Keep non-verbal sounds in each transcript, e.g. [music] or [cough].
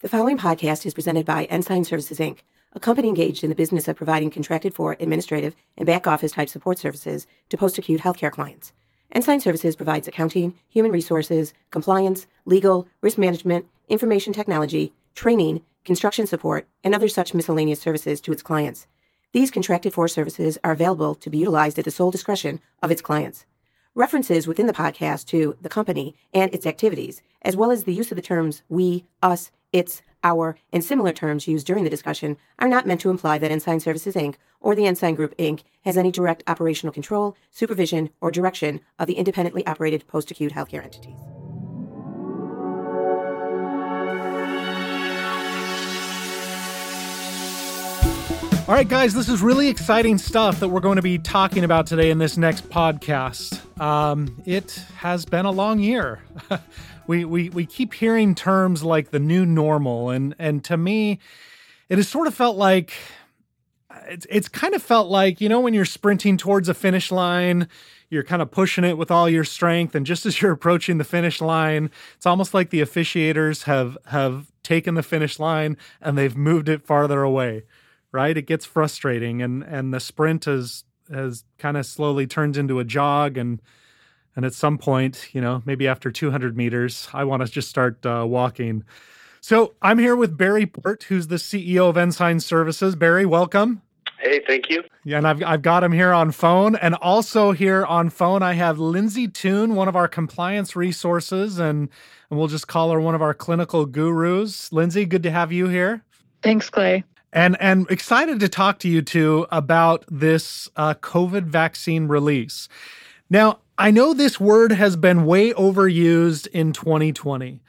The following podcast is presented by Ensign Services Inc., a company engaged in the business of providing contracted for administrative and back office type support services to post acute healthcare clients. Ensign Services provides accounting, human resources, compliance, legal, risk management, information technology, training, construction support, and other such miscellaneous services to its clients. These contracted for services are available to be utilized at the sole discretion of its clients. References within the podcast to the company and its activities, as well as the use of the terms we, us, its, our, and similar terms used during the discussion are not meant to imply that Ensign Services Inc. or the Ensign Group Inc. has any direct operational control, supervision, or direction of the independently operated post acute healthcare entities. All right, guys, this is really exciting stuff that we're going to be talking about today in this next podcast. Um, it has been a long year. [laughs] we, we we keep hearing terms like the new normal, and and to me, it has sort of felt like it's it's kind of felt like you know when you're sprinting towards a finish line, you're kind of pushing it with all your strength, and just [laughs] as you're approaching the finish line, it's almost like the officiators have have taken the finish line and they've moved it farther away right? It gets frustrating, and and the sprint has has kind of slowly turned into a jog, and and at some point, you know, maybe after 200 meters, I want to just start uh, walking. So I'm here with Barry Port, who's the CEO of Ensign Services. Barry, welcome. Hey, thank you. Yeah, and I've I've got him here on phone, and also here on phone I have Lindsay Toon, one of our compliance resources, and and we'll just call her one of our clinical gurus. Lindsay, good to have you here. Thanks, Clay and and excited to talk to you two about this uh, COVID vaccine release. Now, I know this word has been way overused in 2020,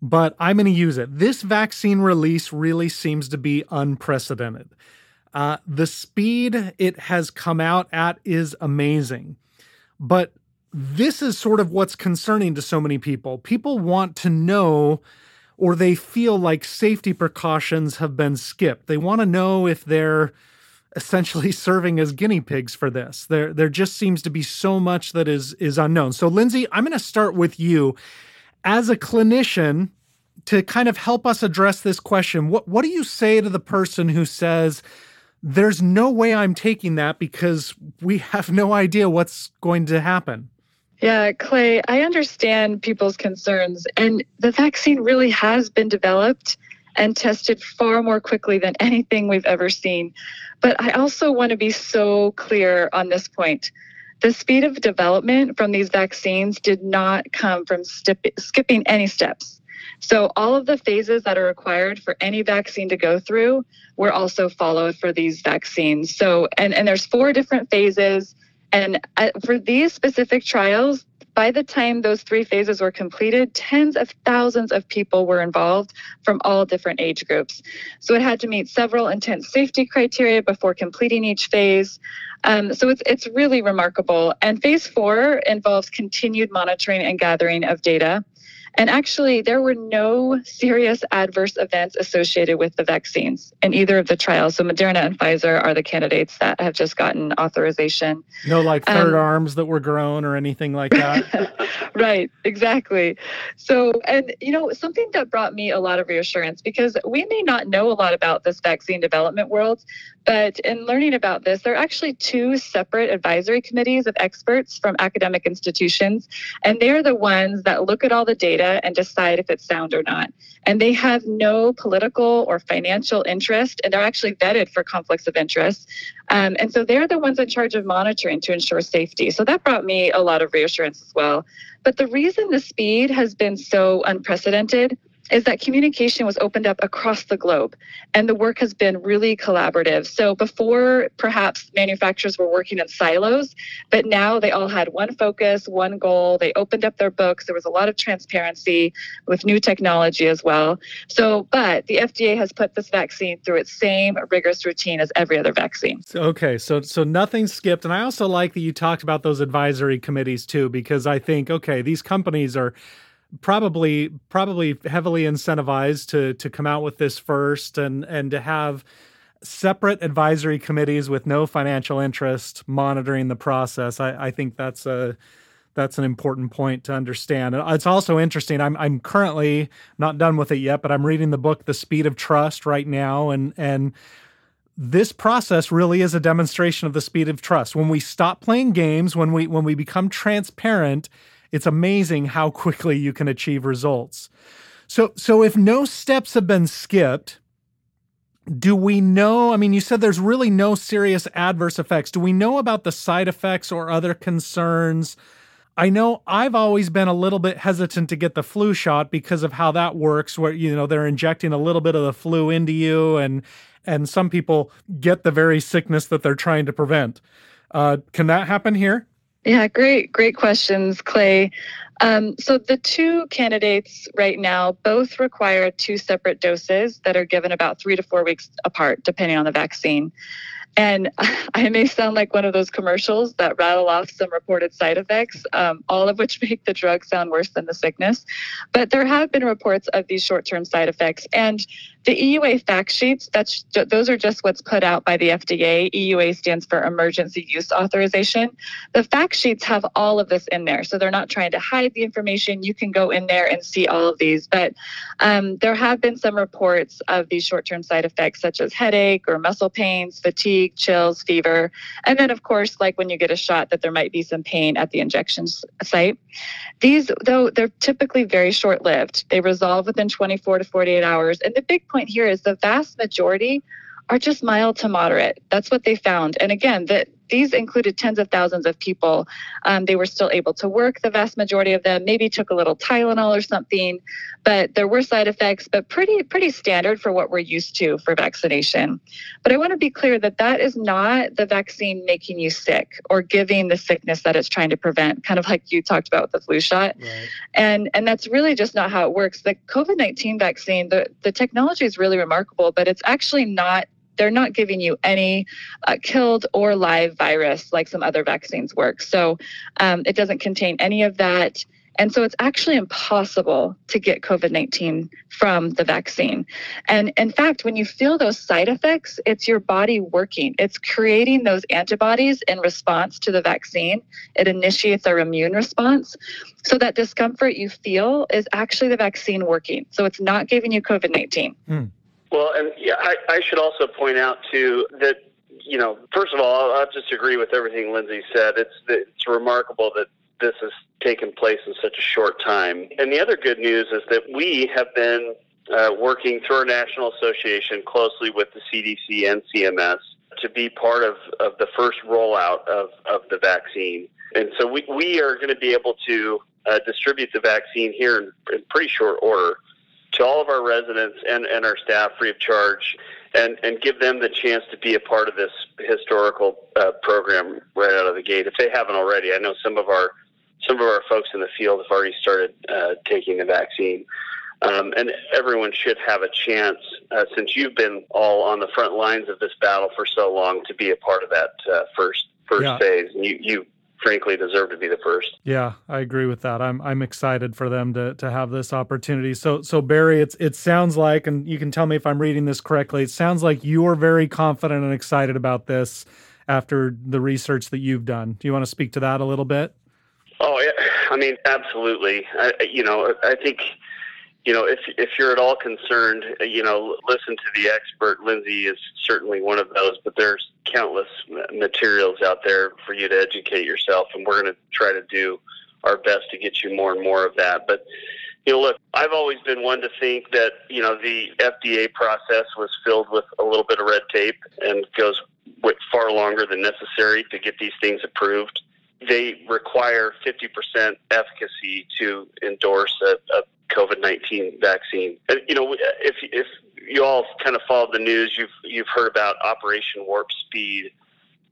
but I'm going to use it. This vaccine release really seems to be unprecedented. Uh, the speed it has come out at is amazing, but this is sort of what's concerning to so many people. People want to know or they feel like safety precautions have been skipped. They want to know if they're essentially [laughs] serving as guinea pigs for this. There there just seems to be so much that is is unknown. So Lindsay, I'm going to start with you as a clinician to kind of help us address this question. What what do you say to the person who says there's no way I'm taking that because we [laughs] have no idea what's going to happen? Yeah, Clay, I understand people's concerns, and the vaccine really has been developed and tested far more quickly than anything we've ever seen. But I also want to be so clear on this point. The speed of development from these vaccines did not come from stip- skipping any steps. So, all of the phases that are required for any vaccine to go through were also followed for these vaccines. So, and, and there's four different phases and uh, for these specific trials, by the time those three phases were completed, tens of thousands of people were involved from all different age groups. So it had to meet several intense safety criteria before completing each phase. Um, so it's it's really remarkable. And phase four involves continued monitoring and gathering of data. And actually, there were no serious adverse events associated with the vaccines in either of the trials. So, Moderna and Pfizer are the candidates that have just gotten authorization. No, like third um, arms that were grown or anything like that. [laughs] right, exactly. So, and you know, something that brought me a lot of reassurance because we may not know a lot about this vaccine development world, but in learning about this, there are actually two separate advisory committees of experts from academic institutions, and they're the ones that look at all the data and decide if it's sound or not. And they have no political or financial interest, and they're actually vetted for conflicts of interest. Um, and so they're the ones in charge of monitoring to ensure safety. So that brought me a lot of reassurance as well. But the reason the speed has been so unprecedented is that communication was opened up across the globe and the work has been really collaborative. So before perhaps manufacturers were working in silos, but now they all had one focus, one goal. They opened up their books. There was a lot of transparency with new technology as well. So, but the FDA has put this vaccine through its same rigorous routine as every other vaccine. Okay, so so nothing skipped. And I also like that you talked about those advisory committees too, because I think okay, these companies are probably probably heavily incentivized to to come out with this first and and to have separate advisory committees with no financial interest monitoring the process. I, I think that's a that's an important point to understand. And It's also interesting. I'm I'm currently not done with it yet, but I'm reading the book The Speed of Trust right now and and this process really is a demonstration of the speed of trust. When we stop playing games, when we when we become transparent, it's amazing how quickly you can achieve results. So so if no steps have been skipped, do we know? I mean, you said there's really no serious adverse effects. Do we know about the side effects or other concerns? I know I've always been a little bit hesitant to get the flu shot because of how that works, where you know they're injecting a little bit of the flu into you, and and some people get the very sickness that they're trying to prevent. Uh, can that happen here? Yeah, great, great questions, Clay. Um, so the two candidates right now both require two separate doses that are given about three to four weeks apart, depending on the vaccine. And [laughs] I may sound like one of those commercials that rattle off some reported side effects, um, all of which [laughs] make the drug sound worse than the sickness. But there have been reports of these short term side effects. And the EUA fact sheets, that's those are just what's put out by the FDA. EUA stands for Emergency Use Authorization. The fact sheets have all of this in there, so they're not trying to hide the information. You can go in there and see all of these. But um, there have been some reports of these short-term side effects, such as headache or muscle pains, fatigue, chills, fever, and then of course, like when you get a shot, that there might be some pain at the injection site. These, though, they're typically very short-lived. They resolve within 24 to 48 hours, and the big point here is the vast majority are just mild to moderate. That's what they found. And again, that these included tens of thousands of people. Um, they were still able to work, the vast majority of them, maybe took a little Tylenol or something, but there were side effects, but pretty, pretty standard for what we're used to for vaccination. But I want to be clear that that is not the vaccine making you sick or giving the sickness that it's trying to prevent, kind of like you talked about with the flu shot. Right. And, and that's really just not how it works. The COVID 19 vaccine, the, the technology is really remarkable, but it's actually not they're not giving you any uh, killed or live virus like some other vaccines work. So um, it doesn't contain any of that. And so it's actually impossible to get COVID 19 from the vaccine. And in fact, when you feel those side effects, it's your body working. It's creating those antibodies in response to the vaccine. It initiates our immune response. So that discomfort you feel is actually the vaccine working. So it's not giving you COVID 19. Mm. Well, and yeah, I, I should also point out too that you know, first of all, I'll just agree with everything Lindsay said. It's it's remarkable that this has taken place in such a short time. And the other good news is that we have been uh, working through our national association closely with the CDC and CMS to be part of, of the first rollout of, of the vaccine. And so we, we are going to be able to uh, distribute the vaccine here in, in pretty short order to all of our residents and, and our staff free of charge and, and give them the chance to be a part of this historical uh, program right out of the gate if they haven't already. I know some of our some of our folks in the field have already started uh, taking the vaccine. Um, and everyone should have a chance, uh, since you've been all on the front lines of this battle for so long, to be a part of that uh, first first yeah. phase. And you, you frankly deserve to be the first. Yeah, I agree with that. I'm I'm excited for them to to have this opportunity. So so Barry, it's it sounds like, and you can tell me if I'm reading this correctly. It sounds like you are very confident and excited about this after the research that you've done. Do you want to speak to that a little bit? Oh, yeah. I mean, absolutely. I, you know, I think you know, if if you're at all concerned, uh, you know, listen to the expert. Lindsay is certainly one of those, but there's countless materials out there for you to educate yourself, and we're going to try to do our best to get you more and more of that. But you know, look, I've always been one to think that you know the FDA process was filled with a little bit of red tape and goes far longer than necessary to get these things approved. They require 50% efficacy to endorse a, a COVID nineteen vaccine. You know, if if you all kind of followed the news, you've you've heard about Operation Warp Speed,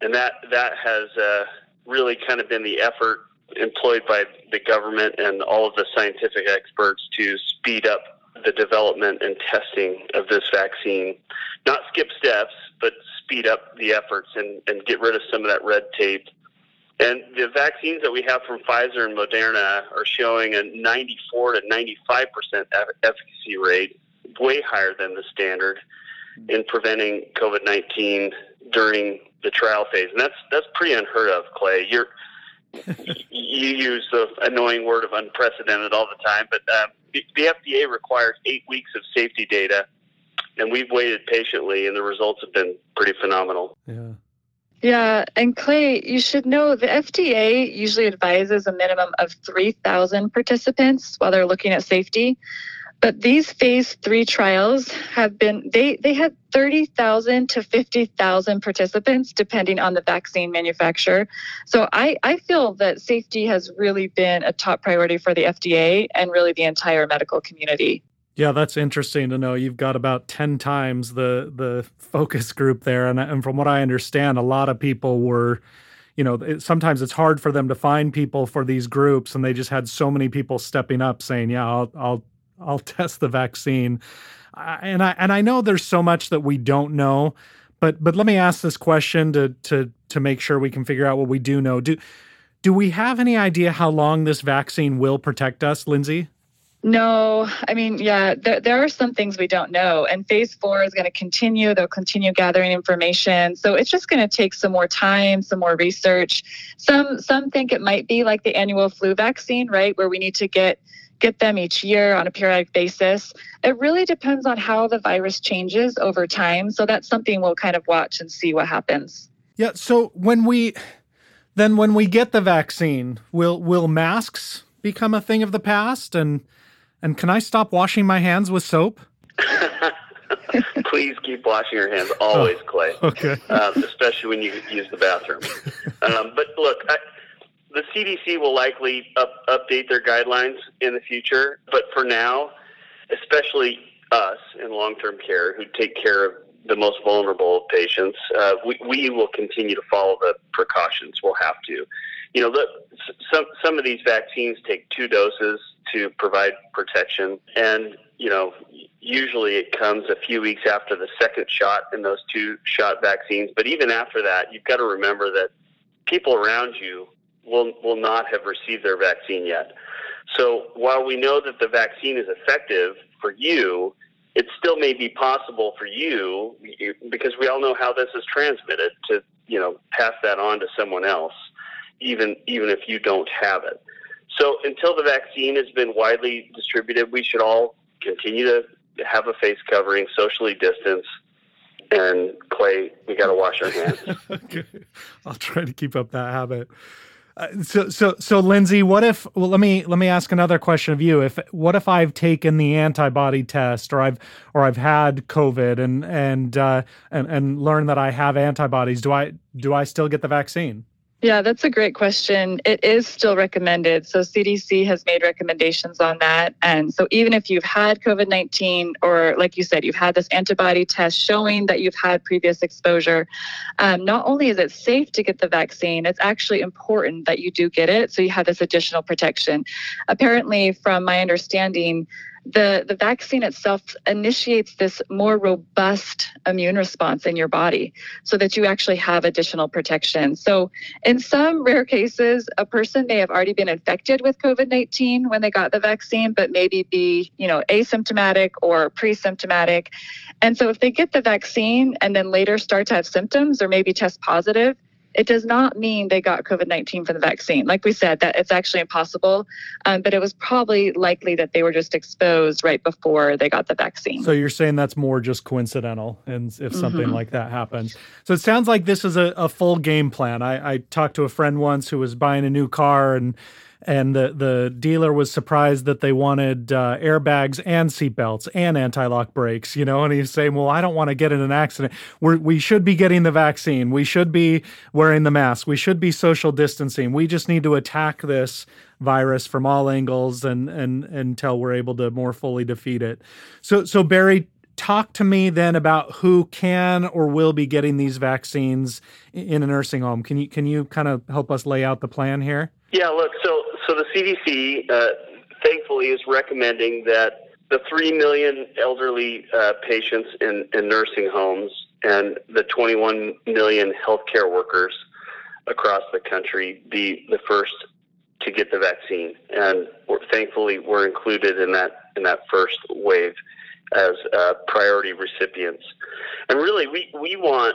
and that that has uh, really kind of been the effort employed by the government and all of the scientific experts to speed up the development and testing of this vaccine. Not skip steps, but speed up the efforts and, and get rid of some of that red tape and the vaccines that we have from Pfizer and Moderna are showing a 94 to 95 percent efficacy rate, way higher than the standard in preventing COVID-19 during the trial phase. And that's that's pretty unheard of, Clay. You're you use the annoying word of unprecedented all the time, but um, the, the FDA requires eight weeks of safety data, and we've waited patiently, and the results have been pretty phenomenal. Yeah. Yeah, and Clay, you should know the FDA usually advises a minimum of 3,000 participants while they're looking at safety. But these phase three trials have been, they, they had 30,000 to 50,000 participants, depending on the vaccine manufacturer. So I, I feel that safety has really been a top priority for the FDA and really the entire medical community. Yeah, that's interesting to know. You've got about 10 times the the focus group there and and from what I understand, a lot of people were you know, it, sometimes it's hard for them to find people for these groups and they just had so many people stepping up saying, "Yeah, I'll I'll I'll [laughs] test the vaccine." and I and I know there's so much that we don't know, but but let me ask this question to to to make sure we can figure out what we do know. Do do we have any idea how long this vaccine will protect us, Lindsay? No, I mean, yeah, there, there are some things we don't know. And phase four is going to continue. They'll continue gathering information. So it's just going to take some more time, some more research. Some some think it might be like the annual flu vaccine, right, where we need to get get them each year on a periodic basis. It really depends on how the virus changes over time. So that's something we'll kind of watch and see what happens. Yeah. So when we then when we get the vaccine, will will masks become a thing of the past and and can I stop washing my hands with soap? [laughs] Please keep washing your hands always, oh, Clay. Okay. Um, especially when you use the bathroom. Um, but look, I, the CDC will likely up, update their guidelines in the future. But for now, especially us in long-term care who take care of the most vulnerable patients, uh, we, we will continue to follow the precautions. We'll have to. You know, some some of these vaccines take two doses to provide protection. And, you know, usually it comes a few weeks after the second shot in those two shot vaccines. But even after that, you've got to remember that people around you will, will not have received their vaccine yet. So while we know that the vaccine is effective for you, it still may be possible for you because we all know how this is transmitted to you know pass that on to someone else even even if you don't have it so until the vaccine has been widely distributed, we should all continue to have a face covering, socially distance, and Clay, we got to wash our hands. [laughs] okay. I'll try to keep up that habit. Uh, so, so, so, Lindsay, what if? Well, let me let me ask another question of you. If what if I've taken the antibody test, or I've or I've had COVID and and uh, and and learned that I have antibodies? Do I do I still get the vaccine? Yeah, that's a great question. It is still recommended. So, CDC has made recommendations on that. And so, even if you've had COVID 19, or like you said, you've had this antibody test showing that you've had previous exposure, um, not only is it safe to get the vaccine, it's actually important that you do get it. So, you have this additional protection. Apparently, from my understanding, the, the vaccine itself initiates this more robust immune response in your body so that you actually have additional protection. So, in some rare cases, a person may have already been infected with COVID 19 when they got the vaccine, but maybe be, you know, asymptomatic or pre symptomatic. And so, if they get the vaccine and then later start to have symptoms or maybe test positive, it does not mean they got COVID 19 from the vaccine. Like we said, that it's actually impossible, um, but it was probably likely that they were just exposed right before they got the vaccine. So you're saying that's more just coincidental, and if something mm-hmm. like that happens. So it sounds like this is a, a full game plan. I, I talked to a friend once who was buying a new car and and the the dealer was surprised that they wanted uh, airbags and seatbelts and anti-lock brakes. You know, and he's saying, "Well, I don't want to get in an accident. we we should be getting the vaccine. We should be wearing the mask. We should be social distancing. We just need to attack this." virus from all angles and and until we're able to more fully defeat it. So so Barry talk to me then about who can or will be getting these vaccines in a nursing home. Can you can you kind of help us lay out the plan here? Yeah, look, so so the CDC, uh, thankfully, is recommending that the 3 million elderly uh, patients in, in nursing homes and the 21 million healthcare workers across the country be the first to get the vaccine. And we're, thankfully, we're included in that in that first wave as uh, priority recipients. And really, we, we want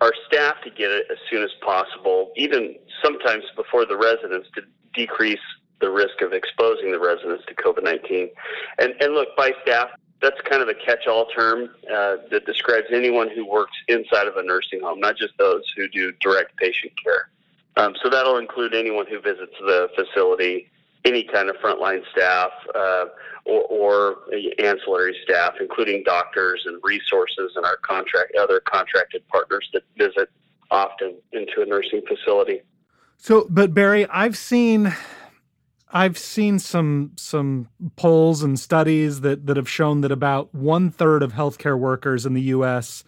our staff to get it as soon as possible, even sometimes before the residents to decrease the risk of exposing the residents to COVID 19. And, and look, by staff, that's kind of a catch all term uh, that describes anyone who works inside of a nursing home, not just those who do direct patient care. Um, so that'll include anyone who visits the facility, any kind of frontline staff, uh, or, or, ancillary staff, including doctors and resources and our contract other contracted partners that visit often into a nursing facility. So, but Barry, I've seen I've seen some some polls and studies that that have shown that about one third of healthcare workers in the U.S.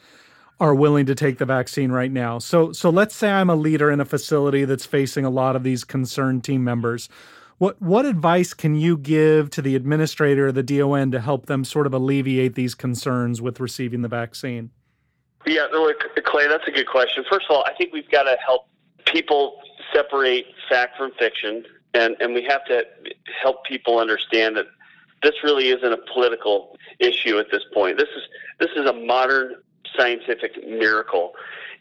are willing to take the vaccine right now. So so let's say I'm a leader in a facility that's facing a lot of these concerned team members. What what advice can you give to the administrator or the DON to help them sort of alleviate these concerns with receiving the vaccine? Yeah, Clay, that's a good question. First of all, I think we've got to help people separate fact from fiction and and we have to help people understand that this really isn't a political issue at this point. This is this is a modern scientific miracle,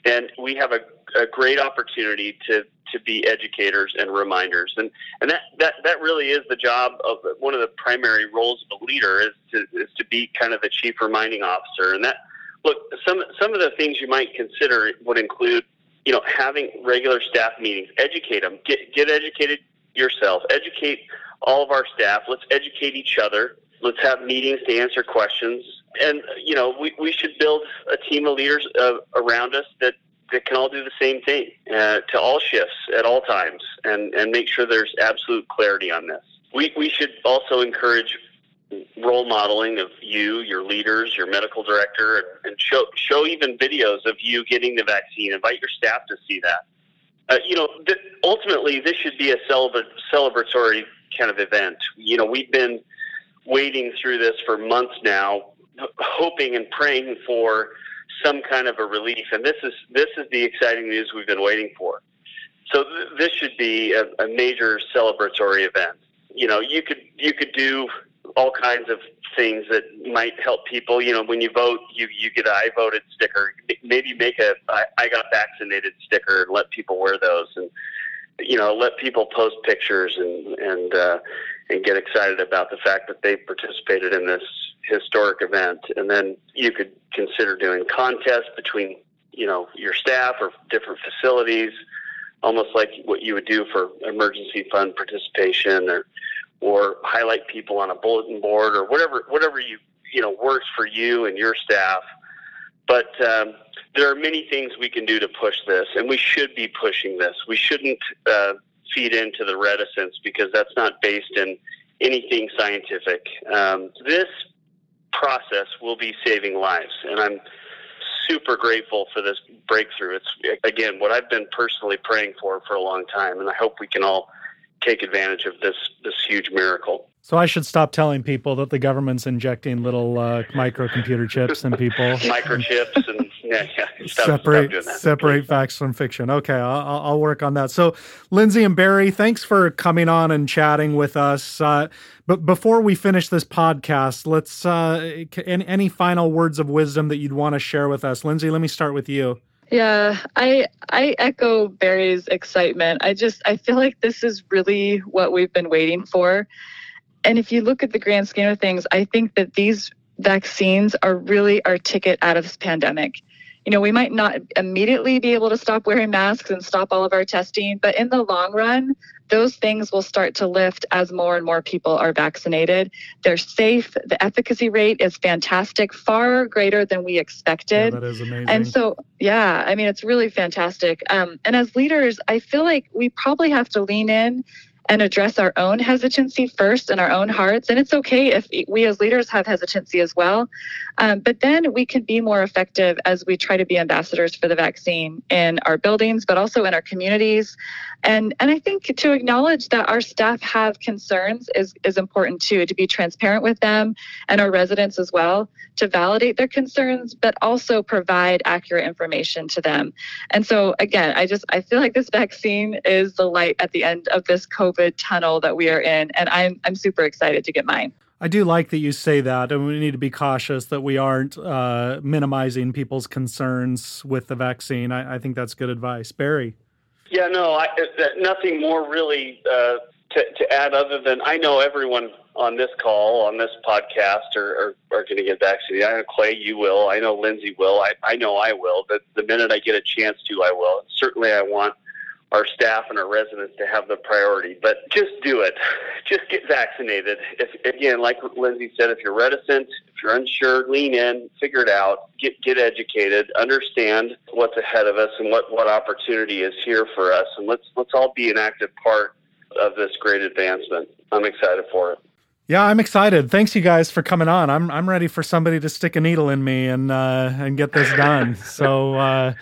and we have a, a great opportunity to to be educators and reminders, and and that that that really is the job of one of the primary roles of a leader is to is to be kind of the chief reminding officer, and that look some some of the things you might consider would include you know having regular staff meetings, educate them, get get educated yourself, educate all of our staff. Let's educate each other. Let's have meetings to answer questions. And, you know, we, we should build a team of leaders uh, around us that, that can all do the same thing uh, to all shifts at all times and, and make sure there's absolute clarity on this. We, we should also encourage role modeling of you, your leaders, your medical director, and show show even videos of you getting the vaccine. Invite your staff to see that uh, you know, th- ultimately, this should be a celebra- celebratory kind of event. You know, we've been waiting through this for months now, hoping and praying for some kind of a relief, and this is this is the exciting news we've been waiting for. So th- this should be a, a major celebratory event. You know, you could you could do all kinds of things that might help people. You know, when you vote, you you get an I voted sticker. Maybe make a I, I got vaccinated sticker and let people wear those, and you know, let people post pictures and and uh, and get excited about the fact that they participated in this historic event. And then you could consider doing contests between you know your staff or different facilities, almost like what you would do for emergency fund participation or or highlight people on a bulletin board or whatever whatever you you know works for you and your staff. But um, there are many things we can do to push this, and we should be pushing this. We shouldn't uh, feed into the reticence because that's not based in anything scientific. Um, this process will be saving lives, and I'm super grateful for this breakthrough. It's again what I've been personally praying for for a long time, and I hope we can all take advantage of this this huge miracle. So I should stop telling people that the government's injecting little uh, microcomputer chips in people. [laughs] Microchips and yeah, yeah. Stop, separate stop separate facts from fiction. Okay, I'll, I'll, work on that. So, Lindsay and Barry, thanks for coming on and chatting with us. Uh, but before we finish this podcast, let's uh, any, any final words of wisdom that you'd want to share with us, Lindsay. Let me start with you. Yeah, I I echo Barry's excitement. I just I feel like this is really what we've been waiting for. And if you look at the grand scheme of things, I think that these vaccines are really our ticket out of this pandemic you know, we might not immediately be able to stop wearing masks and stop all of our testing, but in the long run, those things will start to lift as more and more people are vaccinated. They're safe. The efficacy rate is fantastic, far greater than we expected. Yeah, that is amazing. And so, yeah, I mean, it's really fantastic. Um, and as leaders, I feel like we probably have to lean in and address our own hesitancy first in our own hearts. And it's okay if we as leaders have hesitancy as well. Um, but then we can be more effective as we try to be ambassadors for the vaccine in our buildings, but also in our communities. And, and I think to acknowledge that our staff have concerns is, is important too, to be transparent with them and our residents as well, to validate their concerns, but also provide accurate information to them. And so again, I just I feel like this vaccine is the light at the end of this COVID tunnel that we are in. And I'm I'm super excited to get mine. I do like that you say that, and we need to be cautious that we aren't uh, minimizing people's concerns with the vaccine. I, I, think that's good advice, Barry. Yeah, no, I, nothing more really uh, to, to, add other than I know everyone on this call, on this podcast, are, are, are going to get vaccinated. I know Clay, you will. I know Lindsay will. I, I know I will. But the minute I get a chance to, I will. Certainly, I want our staff and our residents to have the priority. But just do it. Just get vaccinated. If again, like Lindsay said, if you're reticent, if you're unsure, lean in, figure it out, get get educated, understand what's ahead of us and what what opportunity is here for us, and let's let's all be an active part of this great advancement. I'm excited for it. Yeah, I'm excited. Thanks, you guys, for coming on. I'm I'm ready for somebody to stick a needle in me and uh, and get this done. so, uh,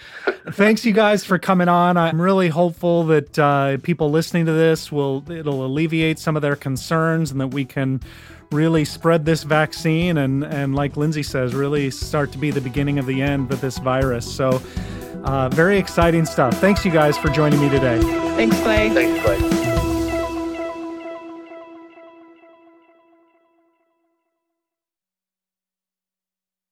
thanks, you guys, for coming on. I'm really hopeful that uh, people listening to this will it'll alleviate some of their concerns and that we can really spread this vaccine and and like Lindsay says, really start to be the beginning of the end with this virus. So, uh, very exciting stuff. Thanks, you guys, for joining me today. Thanks, Clay. Thanks, Clay.